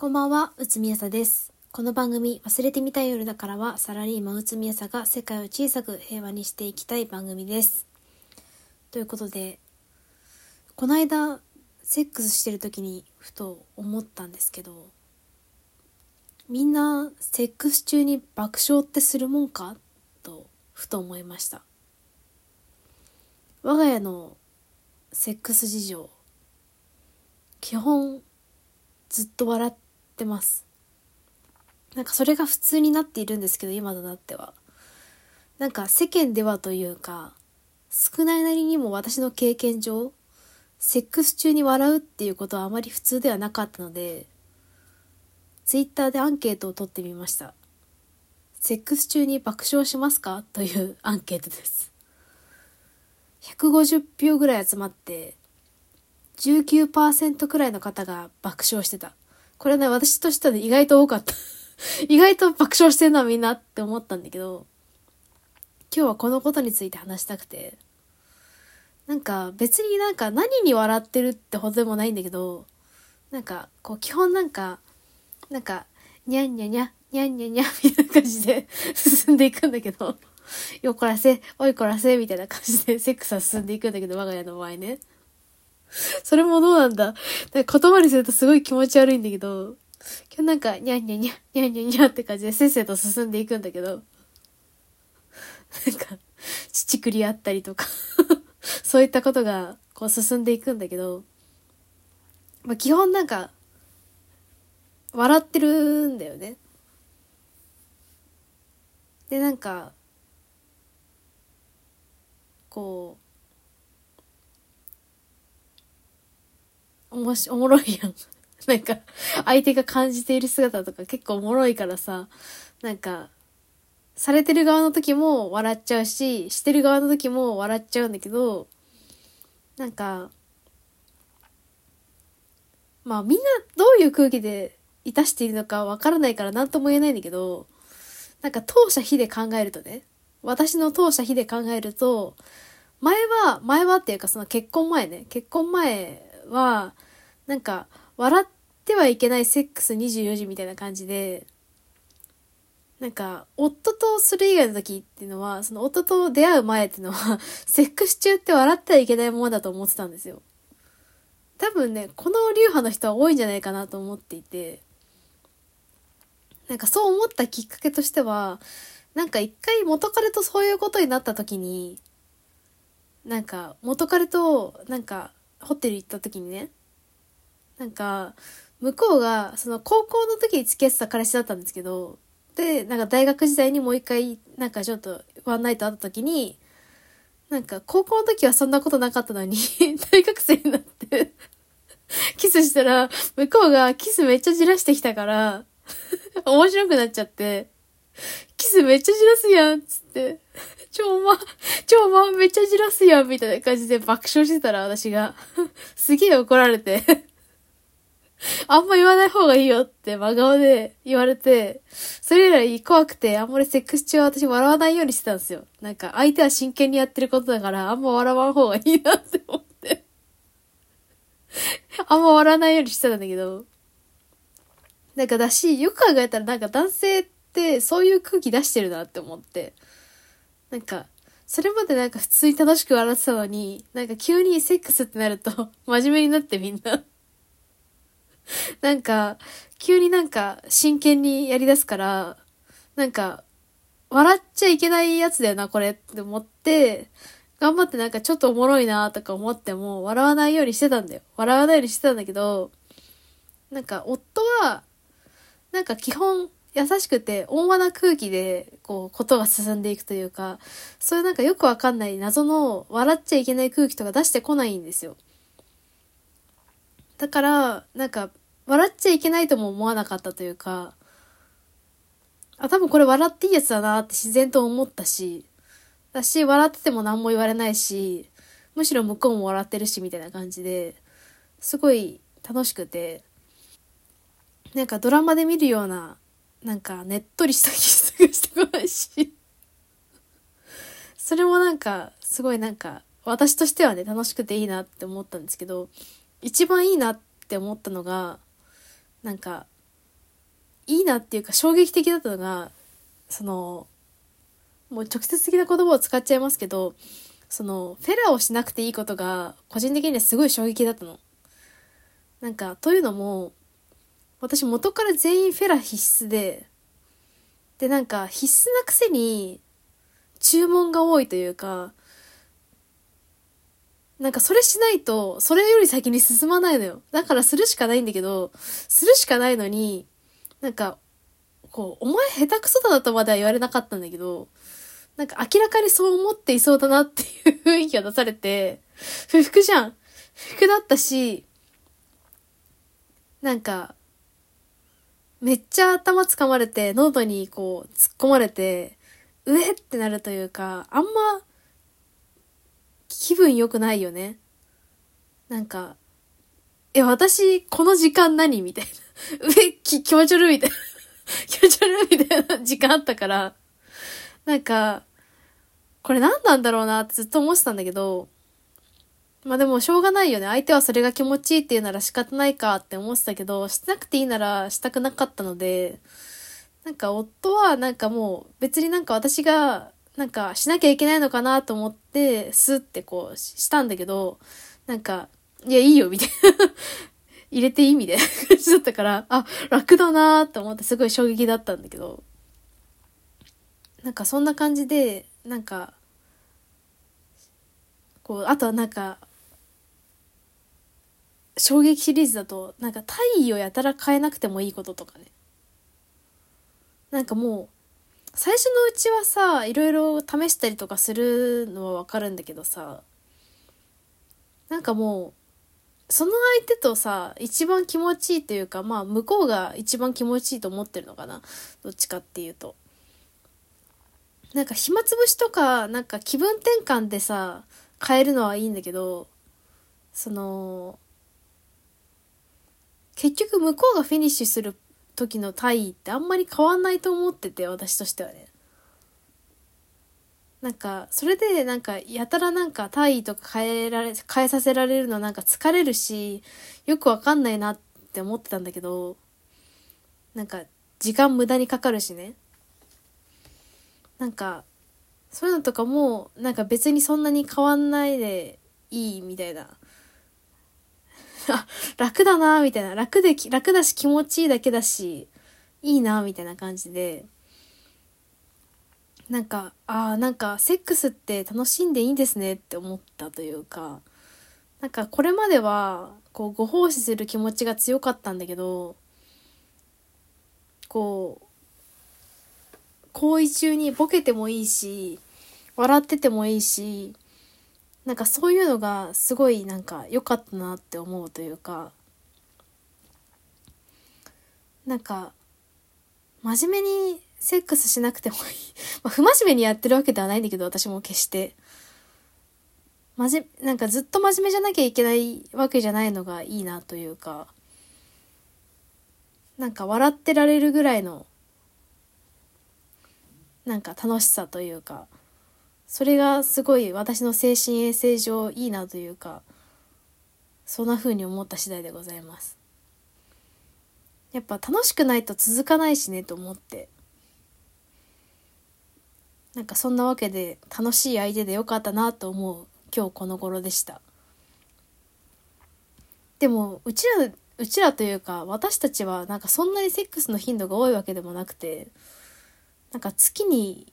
こんばんは、うつみやさです。この番組、忘れてみたい夜だからは、サラリーマンうつみやさが世界を小さく平和にしていきたい番組です。ということで、この間、セックスしてる時にふと思ったんですけど、みんな、セックス中に爆笑ってするもんか？と、ふと思いました。我が家のセックス事情、基本、ずっと笑っててます。なんかそれが普通になっているんですけど、今となっては。なんか世間ではというか、少ないなりにも私の経験上、セックス中に笑うっていうことはあまり普通ではなかったので、ツイッターでアンケートを取ってみました。セックス中に爆笑しますか？というアンケートです。150票ぐらい集まって、19%くらいの方が爆笑してた。これね、私としてはね、意外と多かった。意外と爆笑してんな、みんなって思ったんだけど、今日はこのことについて話したくて、なんか別になんか何に笑ってるってほどでもないんだけど、なんかこう基本なんか、なんか、にゃんにゃにゃ、にゃんにゃにゃ、みたいな感じで 進んでいくんだけど、よこらせ、おいこらせ、みたいな感じでセックスは進んでいくんだけど、我が家の場合ね。それもどうなんだ？なんか言葉にするとすごい気持ち悪いんだけど、今日なんか、にゃんにゃにゃ、にゃんにゃにゃって感じでせっせと進んでいくんだけど、なんか、乳くりあったりとか、そういったことが、こう進んでいくんだけど、まあ基本なんか、笑ってるんだよね。で、なんか、こう、おもし、おもろいやん。なんか、相手が感じている姿とか結構おもろいからさ、なんか、されてる側の時も笑っちゃうし、してる側の時も笑っちゃうんだけど、なんか、まあみんなどういう空気でいたしているのかわからないから何とも言えないんだけど、なんか当社非で考えるとね、私の当社非で考えると、前は、前はっていうかその結婚前ね、結婚前は、なんか、笑ってはいけないセックス24時みたいな感じで、なんか、夫とする以外の時っていうのは、その夫と出会う前っていうのは、セックス中って笑ってはいけないものだと思ってたんですよ。多分ね、この流派の人は多いんじゃないかなと思っていて、なんかそう思ったきっかけとしては、なんか一回元彼とそういうことになった時に、なんか元彼となんかホテル行った時にね、なんか向こうがその高校の時に付き合ってた彼氏だったんですけど、で、なんか大学時代にもう一回なんかちょっとワンナイト会った時に、なんか高校の時はそんなことなかったのに、大学生になって、キスしたら、向こうがキスめっちゃじらしてきたから、面白くなっちゃって、キスめっちゃじらすやんつって、ちょ、おま、ちょ、おま、めっちゃじらすやんみたいな感じで爆笑してたら私が、すげえ怒られて、あんま言わない方がいいよって真顔で言われて、それ以来怖くて、あんまりセックス中は私笑わないようにしてたんですよ。なんか相手は真剣にやってることだから、あんま笑わん方がいいなって思って。あんま笑わないようにしてたんだけど。なんかだし、よく考えたらなんか男性ってそういう空気出してるなって思って。なんか、それまでなんか普通に楽しく笑ってたのに、なんか急にセックスってなると 真面目になってみんな。なんか、急になんか真剣にやり出すから、なんか、笑っちゃいけないやつだよな、これって思って、頑張ってなんかちょっとおもろいなとか思っても、笑わないようにしてたんだよ。笑わないようにしてたんだけど、なんか夫は、なんか基本優しくて温和な空気で、こう、ことが進んでいくというか、そういうなんかよくわかんない謎の笑っちゃいけない空気とか出してこないんですよ。だから、なんか、笑っちゃいけないとも思わなかったというか、あ、多分これ笑っていいやつだなって自然と思ったし、だし、笑ってても何も言われないし、むしろ向こうも笑ってるし、みたいな感じで、すごい楽しくて、なんかドラマで見るような、なんかねっとりしたキスがしてこないし、それもなんか、すごいなんか、私としてはね、楽しくていいなって思ったんですけど、一番いいなって思ったのが、なんか、いいなっていうか衝撃的だったのが、その、もう直接的な言葉を使っちゃいますけど、その、フェラーをしなくていいことが、個人的にはすごい衝撃だったの。なんか、というのも、私元から全員フェラー必須で、で、なんか必須なくせに、注文が多いというか、なんかそれしないと、それより先に進まないのよ。だからするしかないんだけど、するしかないのに、なんか、こう、お前下手くそだなとまでは言われなかったんだけど、なんか明らかにそう思っていそうだなっていう雰囲気が出されて、不服じゃん。不服だったし、なんか、めっちゃ頭掴まれて、喉にこう突っ込まれて、うえってなるというか、あんま気分良くないよね。なんか、え、私、この時間何みたいな。うえ、き、気持ち悪いみたいな。気持ち悪いみたいな時間あったから、なんか、これ何なんだろうなってずっと思ってたんだけど、まあでもしょうがないよね。相手はそれが気持ちいいっていうなら仕方ないかって思ってたけど、しなくていいならしたくなかったので、なんか夫はなんかもう別になんか私がなんかしなきゃいけないのかなと思って、スッてこうしたんだけど、なんか、いやいいよみたいな 入れていいみたいな感じだったから、あ、楽だなーって思ってすごい衝撃だったんだけど、なんかそんな感じで、なんか、こう、あとはなんか、衝撃シリーズだと、なんか体位をやたら変えなくてもいいこととかね。なんかもう、最初のうちはさ、いろいろ試したりとかするのはわかるんだけどさ、なんかもう、その相手とさ、一番気持ちいいというか、まあ、向こうが一番気持ちいいと思ってるのかな。どっちかっていうと。なんか暇つぶしとか、なんか気分転換でさ、変えるのはいいんだけど、その、結局向こうがフィニッシュする時の体位ってあんまり変わんないと思ってて、私としてはね。なんか、それでなんか、やたらなんか体位とか変えられ、変えさせられるのなんか疲れるし、よくわかんないなって思ってたんだけど、なんか、時間無駄にかかるしね。なんか、そういうのとかも、なんか別にそんなに変わんないでいいみたいな。楽だなみたいな。楽で、楽だし気持ちいいだけだし、いいなみたいな感じで。なんか、ああ、なんか、セックスって楽しんでいいんですねって思ったというか、なんかこれまでは、こう、ご奉仕する気持ちが強かったんだけど、こう、行為中にボケてもいいし、笑っててもいいし、なんかそういうのがすごいなんか良かったなって思うというか、なんか、真面目にセックスしなくてもいい。まあ、不真面目にやってるわけではないんだけど、私も決して。まじ、なんかずっと真面目じゃなきゃいけないわけじゃないのがいいなというか、なんか笑ってられるぐらいのなんか楽しさというかそれがすごい私の精神衛生上いいなというかそんな風に思った次第でございます。やっぱ楽しくないと続かないしねと思って。なんかそんなわけで楽しい相手でよかったなと思う今日この頃でした。でもうちらうちらというか私たちはなんかそんなにセックスの頻度が多いわけでもなくてなんか月に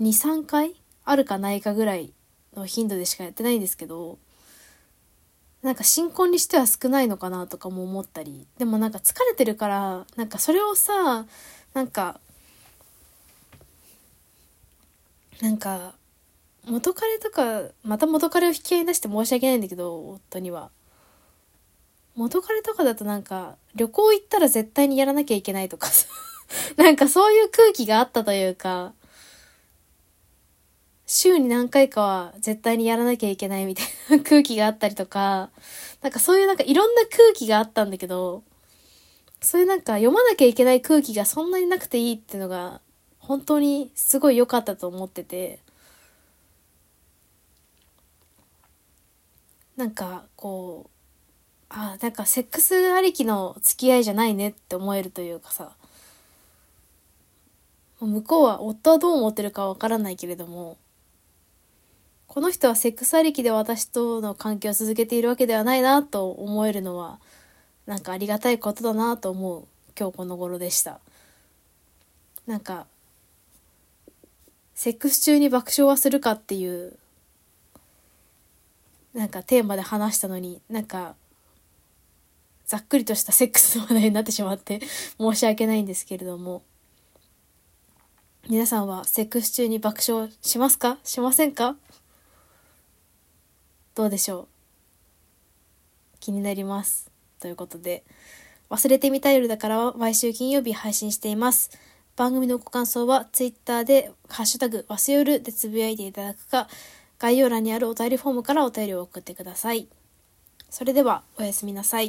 2、3回？あるかないかぐらいの頻度でしかやってないんですけど、なんか新婚にしては少ないのかなとかも思ったり、でもなんか疲れてるから、なんかそれをさ、なんか、なんか、元彼とか、また元彼を引き合いに出して申し訳ないんだけど、夫には。元彼とかだとなんか、旅行行ったら絶対にやらなきゃいけないとかさ。なんかそういう空気があったというか、週に何回かは絶対にやらなきゃいけないみたいな空気があったりとか、なんかそういうなんかいろんな空気があったんだけど、そういうなんか読まなきゃいけない空気がそんなになくていいっていうのが、本当にすごい良かったと思ってて、なんかこう、あなんかセックスありきの付き合いじゃないねって思えるというかさ向こうは夫はどう思ってるかわからないけれどもこの人はセックスありきで私との関係を続けているわけではないなと思えるのはなんかありがたいことだなと思う今日この頃でした。なんかセックス中に爆笑はするかっていうなんかテーマで話したのになんかざっくりとしたセックスの話題になってしまって申し訳ないんですけれども。皆さんはセックス中に爆笑しますか？しませんか？どうでしょう？気になります。ということで、忘れてみたい夜だからは毎週金曜日配信しています。番組のご感想は Twitter でハッシュタグわせよるでつぶやいていただくか、概要欄にあるお便りフォームからお便りを送ってください。それではおやすみなさい。